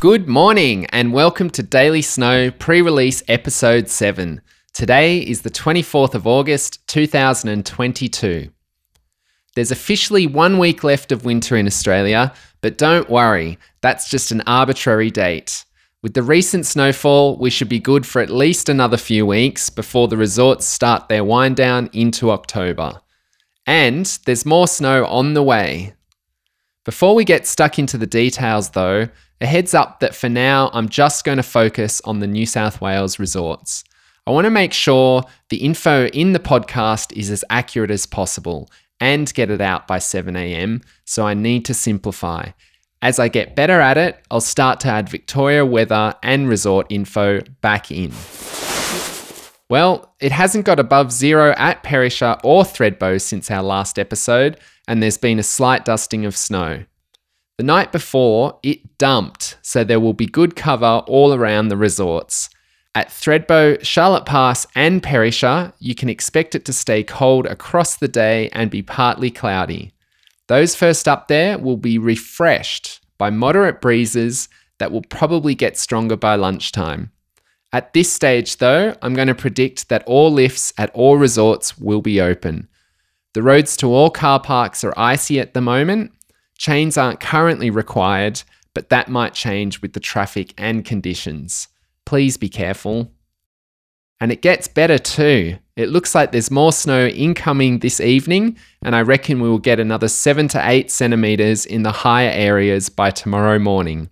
Good morning and welcome to Daily Snow pre release episode 7. Today is the 24th of August 2022. There's officially one week left of winter in Australia, but don't worry, that's just an arbitrary date. With the recent snowfall, we should be good for at least another few weeks before the resorts start their wind down into October. And there's more snow on the way. Before we get stuck into the details, though, a heads up that for now I'm just going to focus on the New South Wales resorts. I want to make sure the info in the podcast is as accurate as possible and get it out by 7am, so I need to simplify. As I get better at it, I'll start to add Victoria weather and resort info back in. Well, it hasn't got above zero at Perisher or Thredbo since our last episode, and there's been a slight dusting of snow. The night before, it dumped, so there will be good cover all around the resorts. At Thredbo, Charlotte Pass, and Perisher, you can expect it to stay cold across the day and be partly cloudy. Those first up there will be refreshed by moderate breezes that will probably get stronger by lunchtime. At this stage, though, I'm going to predict that all lifts at all resorts will be open. The roads to all car parks are icy at the moment. Chains aren't currently required, but that might change with the traffic and conditions. Please be careful. And it gets better too. It looks like there's more snow incoming this evening, and I reckon we will get another 7 to 8 centimetres in the higher areas by tomorrow morning.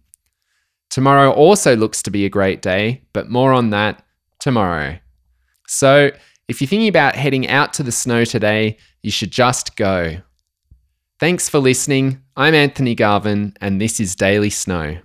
Tomorrow also looks to be a great day, but more on that tomorrow. So, if you're thinking about heading out to the snow today, you should just go. Thanks for listening. I'm Anthony Garvin, and this is Daily Snow.